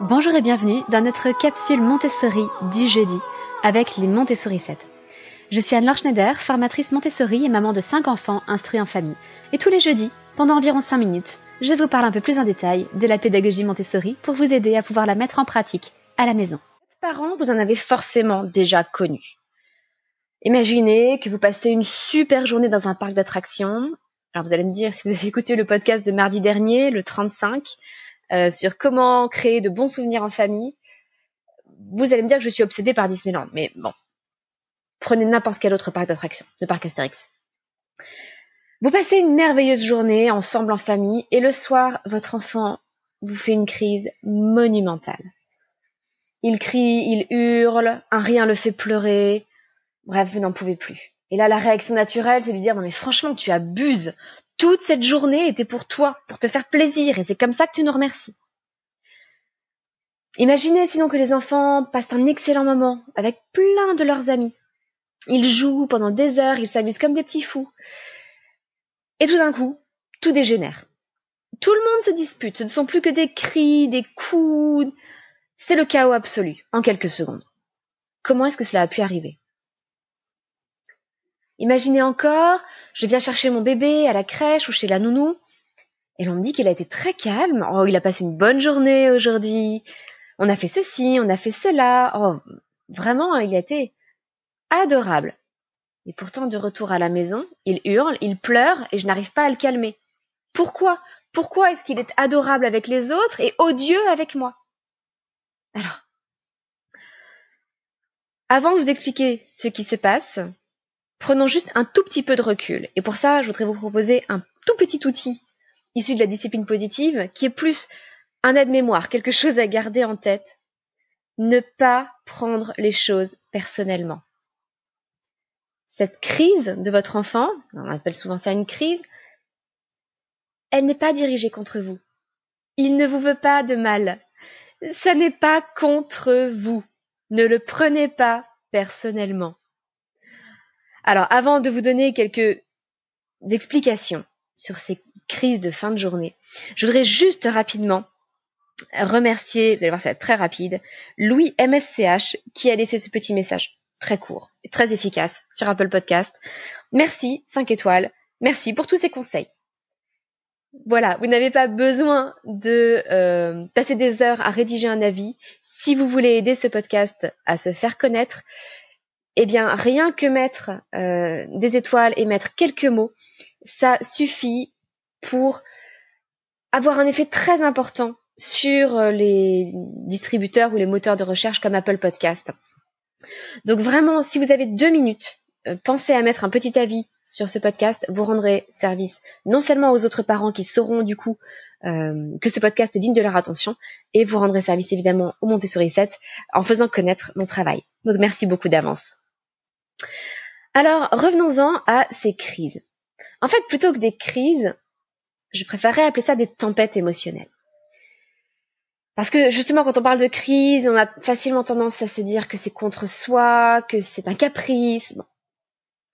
Bonjour et bienvenue dans notre capsule Montessori du jeudi avec les Montessori 7. Je suis Anne-Laure Schneider, formatrice Montessori et maman de 5 enfants instruits en famille. Et tous les jeudis, pendant environ 5 minutes, je vous parle un peu plus en détail de la pédagogie Montessori pour vous aider à pouvoir la mettre en pratique à la maison. Parents, vous en avez forcément déjà connu. Imaginez que vous passez une super journée dans un parc d'attractions. Alors vous allez me dire, si vous avez écouté le podcast de mardi dernier, le 35, euh, sur comment créer de bons souvenirs en famille, vous allez me dire que je suis obsédée par Disneyland. Mais bon, prenez n'importe quel autre parc d'attractions, le parc Astérix. Vous passez une merveilleuse journée ensemble en famille et le soir, votre enfant vous fait une crise monumentale. Il crie, il hurle, un rien le fait pleurer. Bref, vous n'en pouvez plus. Et là, la réaction naturelle, c'est de lui dire, non mais franchement, tu abuses. Toute cette journée était pour toi, pour te faire plaisir, et c'est comme ça que tu nous remercies. Imaginez sinon que les enfants passent un excellent moment avec plein de leurs amis. Ils jouent pendant des heures, ils s'amusent comme des petits fous. Et tout d'un coup, tout dégénère. Tout le monde se dispute, ce ne sont plus que des cris, des coups. C'est le chaos absolu, en quelques secondes. Comment est-ce que cela a pu arriver? Imaginez encore, je viens chercher mon bébé à la crèche ou chez la nounou, et l'on me dit qu'il a été très calme. Oh, il a passé une bonne journée aujourd'hui. On a fait ceci, on a fait cela. Oh, vraiment, il a été adorable. Et pourtant, de retour à la maison, il hurle, il pleure, et je n'arrive pas à le calmer. Pourquoi? Pourquoi est-ce qu'il est adorable avec les autres et odieux avec moi? Alors, avant de vous expliquer ce qui se passe, Prenons juste un tout petit peu de recul. Et pour ça, je voudrais vous proposer un tout petit outil issu de la discipline positive qui est plus un aide-mémoire, quelque chose à garder en tête. Ne pas prendre les choses personnellement. Cette crise de votre enfant, on appelle souvent ça une crise, elle n'est pas dirigée contre vous. Il ne vous veut pas de mal. Ça n'est pas contre vous. Ne le prenez pas personnellement. Alors, avant de vous donner quelques explications sur ces crises de fin de journée, je voudrais juste rapidement remercier, vous allez voir, ça va être très rapide, Louis MSCH qui a laissé ce petit message très court et très efficace sur Apple Podcast. Merci, 5 étoiles. Merci pour tous ces conseils. Voilà, vous n'avez pas besoin de euh, passer des heures à rédiger un avis. Si vous voulez aider ce podcast à se faire connaître, eh bien, rien que mettre euh, des étoiles et mettre quelques mots, ça suffit pour avoir un effet très important sur euh, les distributeurs ou les moteurs de recherche comme Apple Podcast. Donc vraiment, si vous avez deux minutes, euh, pensez à mettre un petit avis sur ce podcast. Vous rendrez service non seulement aux autres parents qui sauront du coup que ce podcast est digne de leur attention, et vous rendrez service évidemment au Montessori 7 en faisant connaître mon travail. Donc merci beaucoup d'avance. Alors, revenons-en à ces crises. En fait, plutôt que des crises, je préférerais appeler ça des tempêtes émotionnelles. Parce que justement, quand on parle de crise, on a facilement tendance à se dire que c'est contre soi, que c'est un caprice.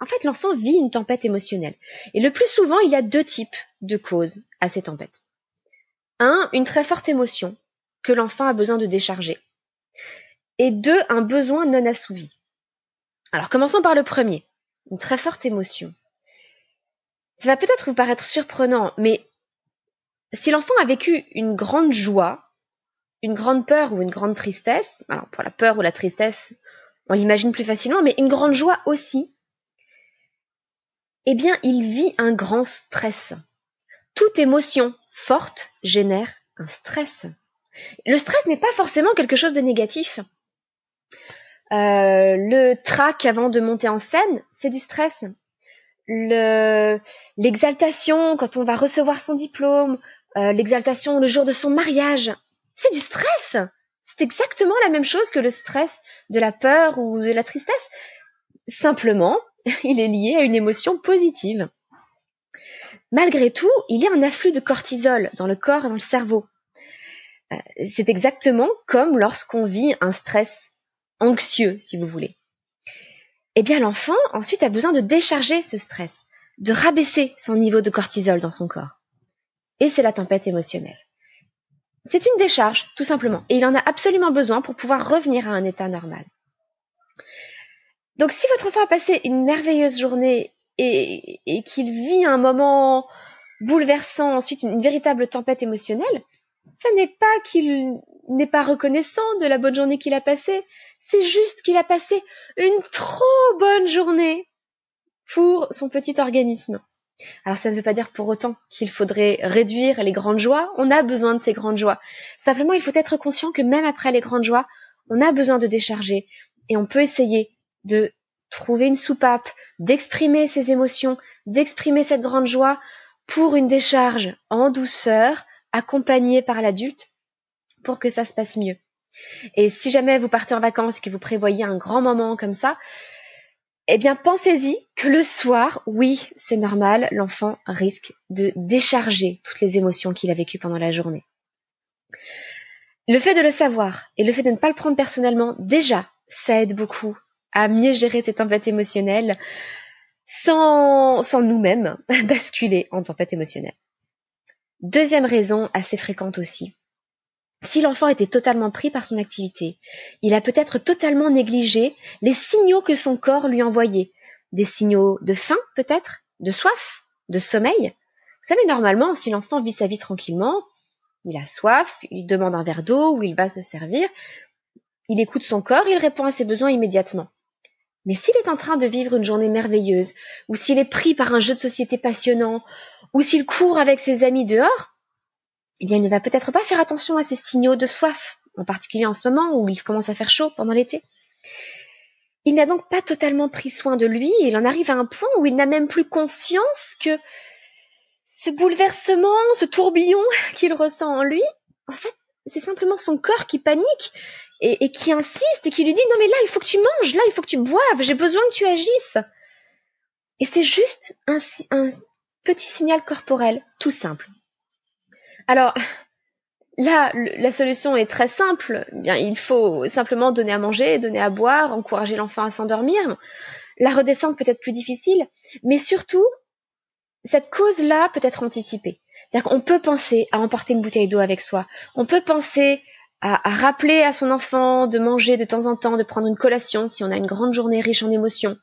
En fait, l'enfant vit une tempête émotionnelle. Et le plus souvent, il y a deux types de causes à ces tempêtes. Un, une très forte émotion que l'enfant a besoin de décharger. Et deux, un besoin non assouvi. Alors commençons par le premier, une très forte émotion. Ça va peut-être vous paraître surprenant, mais si l'enfant a vécu une grande joie, une grande peur ou une grande tristesse, alors pour la peur ou la tristesse, on l'imagine plus facilement, mais une grande joie aussi, eh bien il vit un grand stress. Toute émotion forte génère un stress. Le stress n'est pas forcément quelque chose de négatif. Euh, le trac avant de monter en scène, c'est du stress. l'exaltation quand on va recevoir son diplôme, euh, l'exaltation le jour de son mariage, c'est du stress. C'est exactement la même chose que le stress de la peur ou de la tristesse. Simplement, il est lié à une émotion positive. Malgré tout, il y a un afflux de cortisol dans le corps et dans le cerveau. Euh, c'est exactement comme lorsqu'on vit un stress anxieux, si vous voulez. Eh bien, l'enfant, ensuite, a besoin de décharger ce stress, de rabaisser son niveau de cortisol dans son corps. Et c'est la tempête émotionnelle. c'est une décharge, tout simplement. Et il en a absolument besoin pour pouvoir revenir à un état normal. Donc si votre enfant a passé une merveilleuse journée et, qu'il vit un moment bouleversant, ensuite une, véritable tempête émotionnelle, ça n'est pas qu'il n'est pas reconnaissant de la bonne journée qu'il a passée, c'est juste qu'il a passé une trop bonne journée pour son petit organisme. Alors ça ne veut pas dire pour autant qu'il faudrait réduire les grandes joies, on a besoin de ces grandes joies. Simplement, il faut être conscient que même après les grandes joies, on a besoin de décharger et on peut essayer de trouver une soupape, d'exprimer ses émotions, d'exprimer cette grande joie pour une décharge en douceur, accompagnée par l'adulte, pour que ça se passe mieux. Et si jamais vous partez en vacances et que vous prévoyez un grand moment comme ça, eh bien pensez-y que le soir, oui, c'est normal, l'enfant risque de décharger toutes les émotions qu'il a vécues pendant la journée. Le fait de le savoir et le fait de ne pas le prendre personnellement, déjà, ça aide beaucoup à mieux gérer ces tempêtes émotionnelles sans, sans nous-mêmes basculer en tempête émotionnelle. Deuxième raison assez fréquente aussi. Si l'enfant était totalement pris par son activité, il a peut-être totalement négligé les signaux que son corps lui envoyait. Des signaux de faim peut-être, de soif, de sommeil. Vous savez, normalement, si l'enfant vit sa vie tranquillement, il a soif, il demande un verre d'eau ou il va se servir, il écoute son corps, il répond à ses besoins immédiatement. Mais s'il est en train de vivre une journée merveilleuse, ou s'il est pris par un jeu de société passionnant, ou s'il court avec ses amis dehors, eh bien il ne va peut-être pas faire attention à ces signaux de soif, en particulier en ce moment où il commence à faire chaud pendant l'été. Il n'a donc pas totalement pris soin de lui, et il en arrive à un point où il n'a même plus conscience que ce bouleversement, ce tourbillon qu'il ressent en lui, en fait, c'est simplement son corps qui panique et, qui insiste et qui lui dit non mais là il faut que tu manges, là il faut que tu boives, j'ai besoin que tu agisses. Et c'est juste un, petit signal corporel, tout simple. Alors là, la solution est très simple. Bien, il faut simplement donner à manger, donner à boire, encourager l'enfant à s'endormir. La redescente peut être plus difficile, mais surtout, cette cause-là peut être anticipée. On peut penser à emporter une bouteille d'eau avec soi. On peut penser à, rappeler à son enfant de manger de temps en temps, de prendre une collation si on a une grande journée riche en émotions.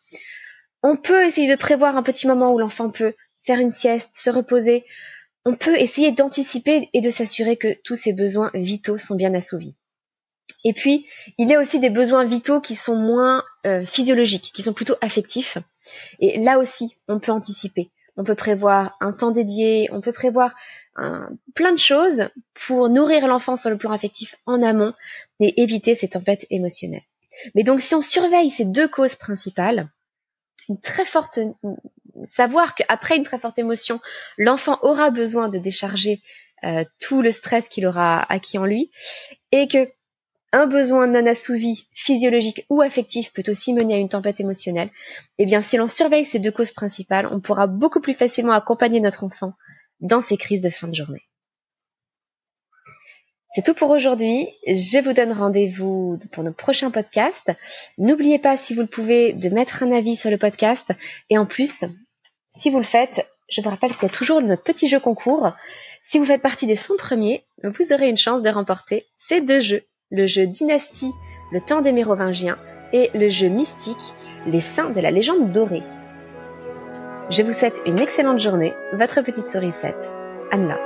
On peut essayer de prévoir un petit moment où l'enfant peut faire une sieste, se reposer. On peut essayer d'anticiper et de s'assurer que tous ses besoins vitaux sont bien assouvis. Et puis, il y a aussi des besoins vitaux qui sont moins euh, physiologiques, qui sont plutôt affectifs. Et là aussi, on peut anticiper. On peut prévoir un temps dédié, on peut prévoir plein de choses pour nourrir l'enfant sur le plan affectif en amont et éviter ces tempêtes émotionnelles. Mais donc si on surveille ces deux causes principales, une très forte savoir qu'après une très forte émotion, l'enfant aura besoin de décharger euh, tout le stress qu'il aura acquis en lui et que un besoin non assouvi, physiologique ou affectif peut aussi mener à une tempête émotionnelle, eh bien si l'on surveille ces deux causes principales, on pourra beaucoup plus facilement accompagner notre enfant dans ces crises de fin de journée. C'est tout pour aujourd'hui. Je vous donne rendez-vous pour nos prochains podcasts. N'oubliez pas, si vous le pouvez, de mettre un avis sur le podcast. Et en plus, si vous le faites, je vous rappelle qu'il y a toujours notre petit jeu concours. Si vous faites partie des 100 premiers, vous aurez une chance de remporter ces deux jeux. Le jeu Dynastie, le temps des Mérovingiens, et le jeu mystique, les saints de la légende dorée. Je vous souhaite une excellente journée, votre petite sourisette, Anna.